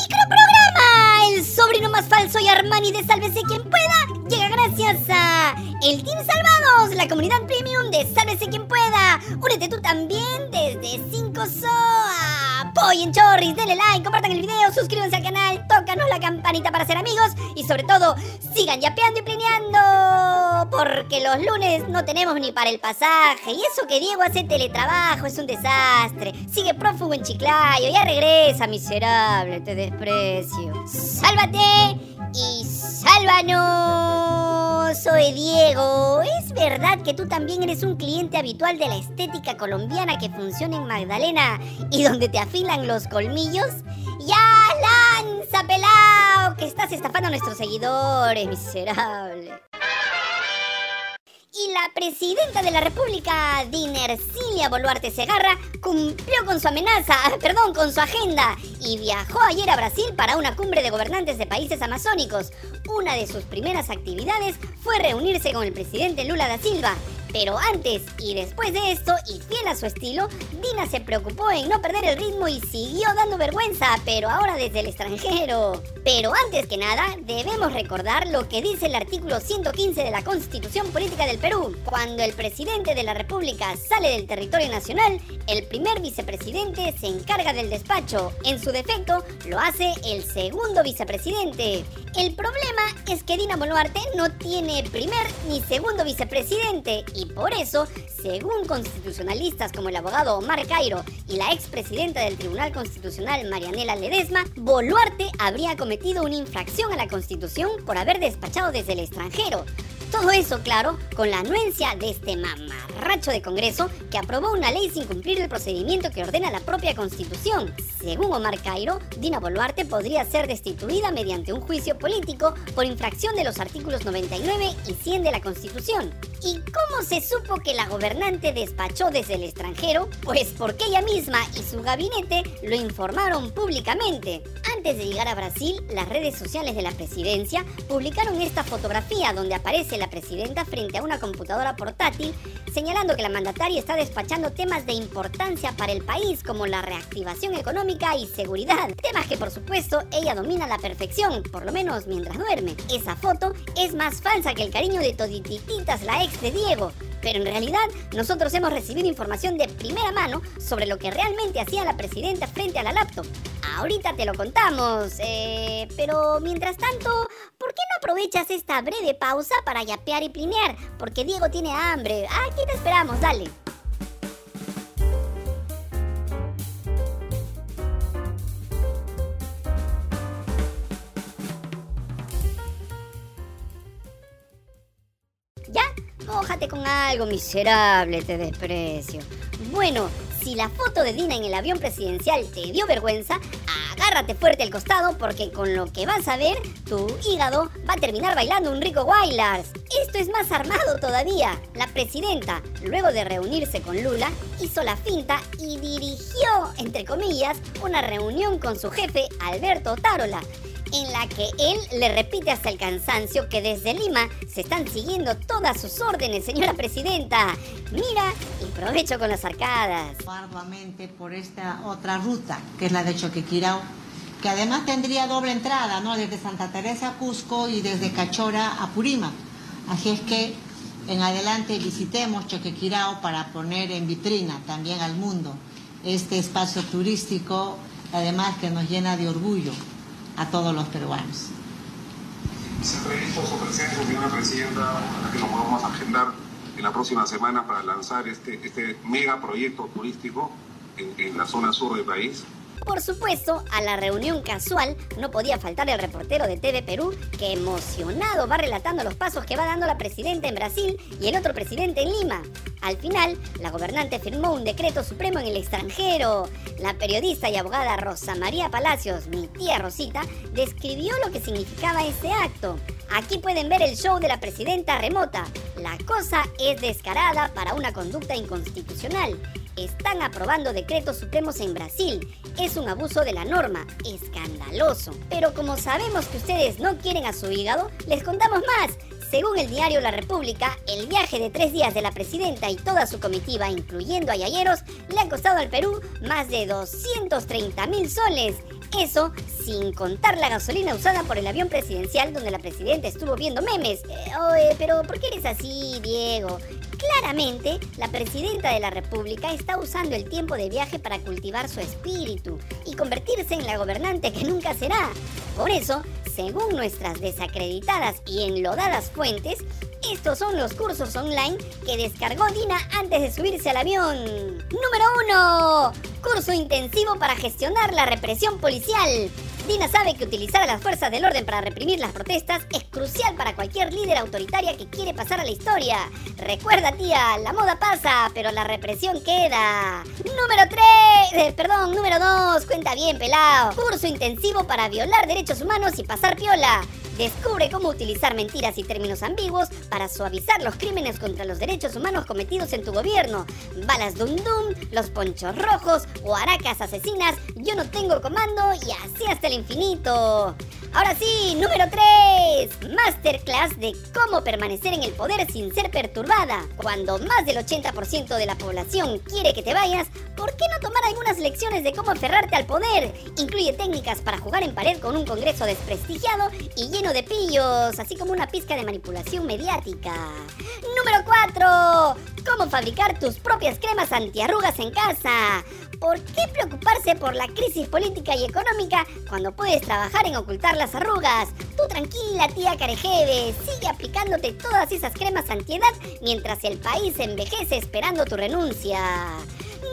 microprograma. El sobrino más falso y Armani de Sálvese quien pueda llega gracias a el Team Salvados, la comunidad premium de Sálvese quien pueda. Únete tú también desde 5 SOA. Apoyen chorris, denle like, compartan el video, suscríbanse al canal, tócanos la campanita para ser amigos y sobre todo sigan yapeando y plineando. Porque los lunes no tenemos ni para el pasaje. Y eso que Diego hace teletrabajo es un desastre. Sigue prófugo en Chiclayo, ya regresa, miserable, te desprecio. ¡Sálvate! y sálvanos. Soy Diego. ¿Es verdad que tú también eres un cliente habitual de la estética colombiana que funciona en Magdalena y donde te afilan los colmillos? ¡Ya lanza, pelao! Que estás estafando a nuestros seguidores, miserable. Y la presidenta de la República, Dinercilia Boluarte Segarra, cumplió con su amenaza, perdón, con su agenda y viajó ayer a Brasil para una cumbre de gobernantes de países amazónicos. Una de sus primeras actividades fue reunirse con el presidente Lula da Silva, pero antes y después de esto, y fiel a su estilo, Dina se preocupó en no perder el ritmo y siguió dando vergüenza, pero ahora desde el extranjero. Pero antes que nada, debemos recordar lo que dice el artículo 115 de la Constitución Política del Perú. Cuando el presidente de la República sale del territorio nacional, el primer vicepresidente se encarga del despacho. En su defecto, lo hace el segundo vicepresidente. El problema es que Dina Boluarte no tiene primer ni segundo vicepresidente y por eso, según constitucionalistas como el abogado Omar Cairo y la expresidenta del Tribunal Constitucional Marianela Ledesma, Boluarte habría cometido una infracción a la Constitución por haber despachado desde el extranjero. Todo eso, claro, con la anuencia de este mamarracho de Congreso que aprobó una ley sin cumplir el procedimiento que ordena la propia Constitución. Según Omar Cairo, Dina Boluarte podría ser destituida mediante un juicio político por infracción de los artículos 99 y 100 de la Constitución. ¿Y cómo se supo que la gobernante despachó desde el extranjero? Pues porque ella misma y su gabinete lo informaron públicamente. Antes de llegar a Brasil, las redes sociales de la presidencia publicaron esta fotografía donde aparece la presidenta frente a una computadora portátil, señalando que la mandataria está despachando temas de importancia para el país como la reactivación económica y seguridad. Temas que por supuesto ella domina a la perfección, por lo menos mientras duerme. Esa foto es más falsa que el cariño de toditititas la ex de Diego. Pero en realidad nosotros hemos recibido información de primera mano sobre lo que realmente hacía la presidenta frente a la laptop. Ahorita te lo contamos, eh, pero mientras tanto, ¿por qué no aprovechas esta breve pausa para yapear y plinear? Porque Diego tiene hambre. Aquí te esperamos, dale. ¿Ya? Mójate con algo, miserable, te desprecio. Bueno, si la foto de Dina en el avión presidencial te dio vergüenza, agárrate fuerte al costado porque con lo que vas a ver, tu hígado va a terminar bailando un rico Wailars. Esto es más armado todavía. La presidenta, luego de reunirse con Lula, hizo la finta y dirigió, entre comillas, una reunión con su jefe, Alberto Tarola en la que él le repite hasta el cansancio que desde Lima se están siguiendo todas sus órdenes, señora presidenta. Mira y provecho con las arcadas. Arduamente por esta otra ruta, que es la de Choquequirao, que además tendría doble entrada, ¿no? Desde Santa Teresa a Cusco y desde Cachora a Purima. Así es que en adelante visitemos Choquequirao para poner en vitrina también al mundo este espacio turístico, además que nos llena de orgullo a todos los peruanos. ¿Se previsto su presencia, señora presidenta, para que lo podamos agendar en la próxima semana para lanzar este, este mega proyecto turístico en, en la zona sur del país? Por supuesto, a la reunión casual no podía faltar el reportero de TV Perú que emocionado va relatando los pasos que va dando la presidenta en Brasil y el otro presidente en Lima. Al final, la gobernante firmó un decreto supremo en el extranjero. La periodista y abogada Rosa María Palacios, mi tía Rosita, describió lo que significaba ese acto. Aquí pueden ver el show de la presidenta remota. La cosa es descarada para una conducta inconstitucional. Están aprobando decretos supremos en Brasil. Es un abuso de la norma. Escandaloso. Pero como sabemos que ustedes no quieren a su hígado, les contamos más. Según el diario La República, el viaje de tres días de la presidenta y toda su comitiva, incluyendo a Yayeros, le ha costado al Perú más de 230 mil soles. Eso sin contar la gasolina usada por el avión presidencial donde la presidenta estuvo viendo memes. Eh, pero ¿por qué eres así, Diego? Claramente, la presidenta de la República está usando el tiempo de viaje para cultivar su espíritu y convertirse en la gobernante que nunca será. Por eso, según nuestras desacreditadas y enlodadas fuentes, estos son los cursos online que descargó Dina antes de subirse al avión. Número 1. Curso intensivo para gestionar la represión policial. Dina sabe que utilizar a las fuerzas del orden para reprimir las protestas es crucial para cualquier líder autoritaria que quiere pasar a la historia. Recuerda, tía, la moda pasa, pero la represión queda. Número 3, eh, perdón, número 2, cuenta bien, pelado. Curso intensivo para violar derechos humanos y pasar piola. Descubre cómo utilizar mentiras y términos ambiguos para suavizar los crímenes contra los derechos humanos cometidos en tu gobierno. Balas dum dum, los ponchos rojos o aracas asesinas, yo no tengo comando y así hasta el infinito. Ahora sí, número 3. Masterclass de cómo permanecer en el poder sin ser perturbada. Cuando más del 80% de la población quiere que te vayas, ¿por qué no tomar algunas lecciones de cómo aferrarte al poder? Incluye técnicas para jugar en pared con un congreso desprestigiado y lleno de pillos, así como una pizca de manipulación mediática. Número 4. Cómo fabricar tus propias cremas antiarrugas en casa. ¿Por qué preocuparse por la crisis política y económica cuando puedes trabajar en ocultar las arrugas? Tú tranquila, tía Carejeve, sigue aplicándote todas esas cremas antiedad mientras el país envejece esperando tu renuncia.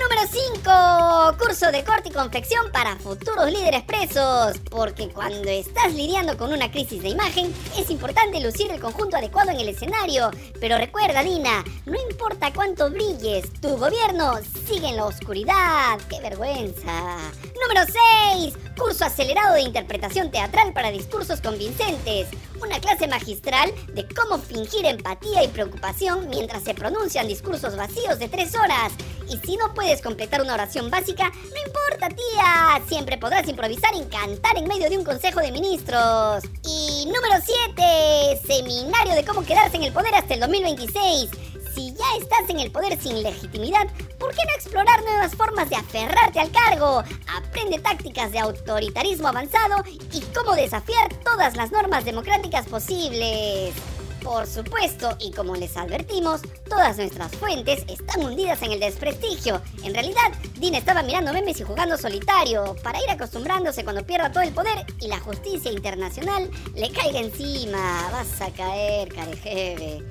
Número 5. Curso de corte y confección para futuros líderes presos. Porque cuando estás lidiando con una crisis de imagen, es importante lucir el conjunto adecuado en el escenario. Pero recuerda, Dina, no importa cuánto brilles, tu gobierno sigue en la oscuridad. ¡Qué vergüenza! Número 6. Curso acelerado de interpretación teatral para discursos convincentes. Una clase magistral de cómo fingir empatía y preocupación mientras se pronuncian discursos vacíos de 3 horas. Y si no puedes completar una oración básica, no importa, tía. Siempre podrás improvisar y cantar en medio de un consejo de ministros. Y número 7. Seminario de cómo quedarse en el poder hasta el 2026 si ya estás en el poder sin legitimidad, ¿por qué no explorar nuevas formas de aferrarte al cargo? Aprende tácticas de autoritarismo avanzado y cómo desafiar todas las normas democráticas posibles. Por supuesto, y como les advertimos, todas nuestras fuentes están hundidas en el desprestigio. En realidad, Dean estaba mirando memes y jugando solitario, para ir acostumbrándose cuando pierda todo el poder y la justicia internacional le caiga encima. Vas a caer, carejeve.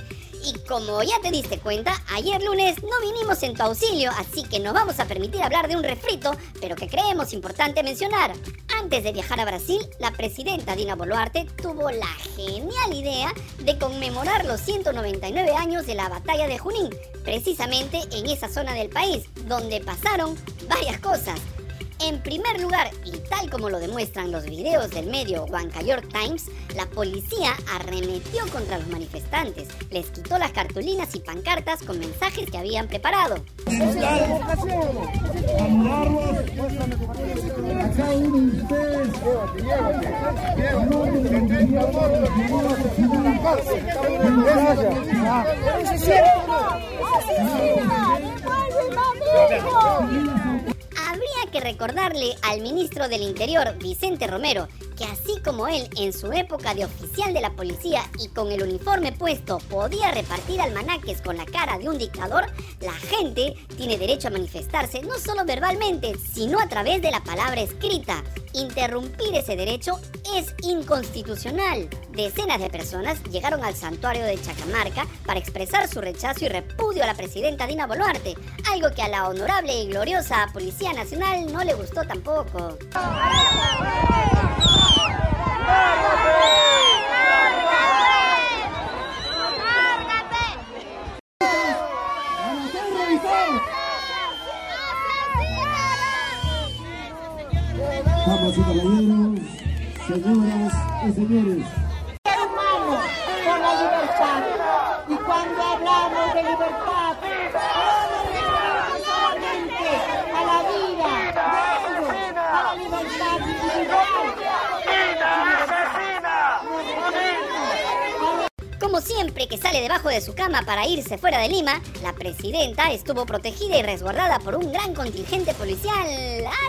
Y como ya te diste cuenta, ayer lunes no vinimos en tu auxilio, así que nos vamos a permitir hablar de un refrito, pero que creemos importante mencionar. Antes de viajar a Brasil, la presidenta Dina Boluarte tuvo la genial idea de conmemorar los 199 años de la batalla de Junín, precisamente en esa zona del país, donde pasaron varias cosas. En primer lugar, y tal como lo demuestran los videos del medio York Times, la policía arremetió contra los manifestantes, les quitó las cartulinas y pancartas con mensajes que habían preparado. Recordarle al ministro del Interior, Vicente Romero, que así como él en su época de oficial de la policía y con el uniforme puesto podía repartir almanaques con la cara de un dictador, la gente tiene derecho a manifestarse no solo verbalmente, sino a través de la palabra escrita. Interrumpir ese derecho es inconstitucional. Decenas de personas llegaron al santuario de Chacamarca para expresar su rechazo y repudio a la presidenta Dina Boluarte, algo que a la honorable y gloriosa Policía Nacional no le gustó tampoco. Vamos señoras y señores. hermano por la libertad. Y cuando hablamos de libertad, solamente a la vida, a la libertad individual. Como siempre que sale debajo de su cama para irse fuera de Lima, la presidenta estuvo protegida y resguardada por un gran contingente policial.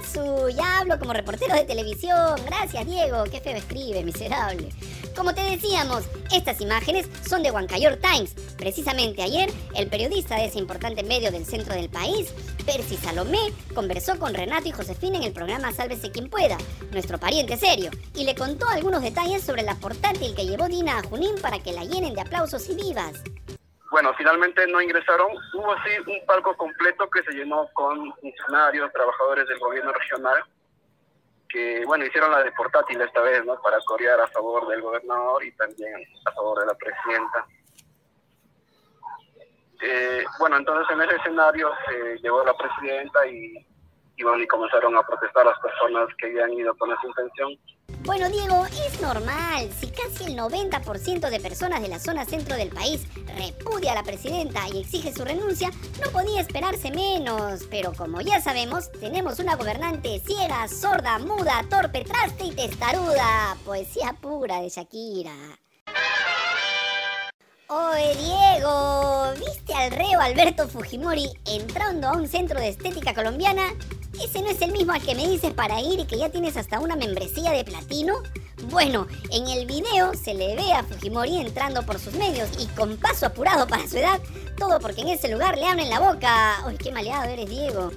¡Asu! Ya hablo como reportero de televisión. Gracias, Diego. Qué feo escribe, miserable. Como te decíamos, estas imágenes son de Huancayor Times. Precisamente ayer, el periodista de ese importante medio del centro del país, Percy Salomé, conversó con Renato y Josefina en el programa Sálvese quien pueda, nuestro pariente serio, y le contó algunos detalles sobre la portátil que llevó Dina a Junín para que la llenen de aplausos y vivas. Bueno, finalmente no ingresaron. Hubo así un palco completo que se llenó con funcionarios, trabajadores del gobierno regional que, bueno, hicieron la de portátil esta vez, ¿no? Para corear a favor del gobernador y también a favor de la presidenta. Eh, bueno, entonces en ese escenario se llegó la presidenta y, y, bueno, y comenzaron a protestar las personas que habían ido con esa intención. Bueno, Diego, es normal. Si casi el 90% de personas de la zona centro del país repudia a la presidenta y exige su renuncia, no podía esperarse menos. Pero como ya sabemos, tenemos una gobernante ciega, sorda, muda, torpe, traste y testaruda. Poesía pura de Shakira. Oye Diego, ¿viste al reo Alberto Fujimori entrando a un centro de estética colombiana? ¿Ese no es el mismo al que me dices para ir y que ya tienes hasta una membresía de platino? Bueno, en el video se le ve a Fujimori entrando por sus medios y con paso apurado para su edad, todo porque en ese lugar le abren la boca. ¡Uy, qué maleado eres, Diego!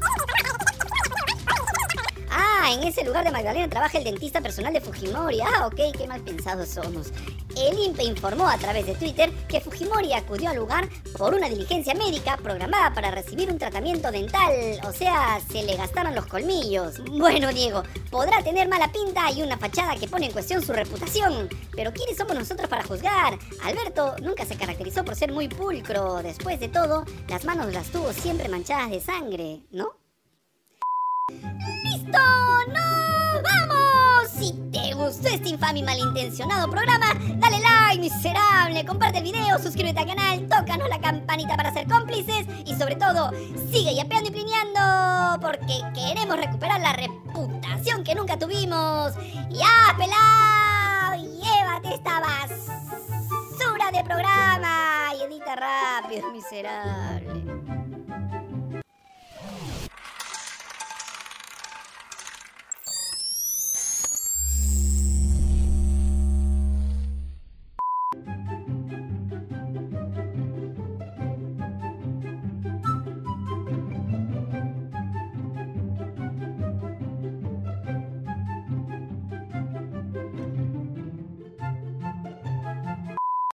Ah, en ese lugar de Magdalena trabaja el dentista personal de Fujimori. Ah, ok, qué mal pensados somos. El INPE informó a través de Twitter que Fujimori acudió al lugar por una diligencia médica programada para recibir un tratamiento dental. O sea, se le gastaron los colmillos. Bueno, Diego, podrá tener mala pinta y una fachada que pone en cuestión su reputación. Pero ¿quiénes somos nosotros para juzgar? Alberto nunca se caracterizó por ser muy pulcro. Después de todo, las manos las tuvo siempre manchadas de sangre, ¿no? ¡Listo! ¡Nos vamos! Si te gustó este infame y malintencionado programa, dale like, miserable, comparte el video, suscríbete al canal, tócanos la campanita para ser cómplices y sobre todo, sigue yapeando y plineando porque queremos recuperar la reputación que nunca tuvimos. ¡Ya, pelado! ¡Llévate esta basura de programa! Y edita rápido, miserable.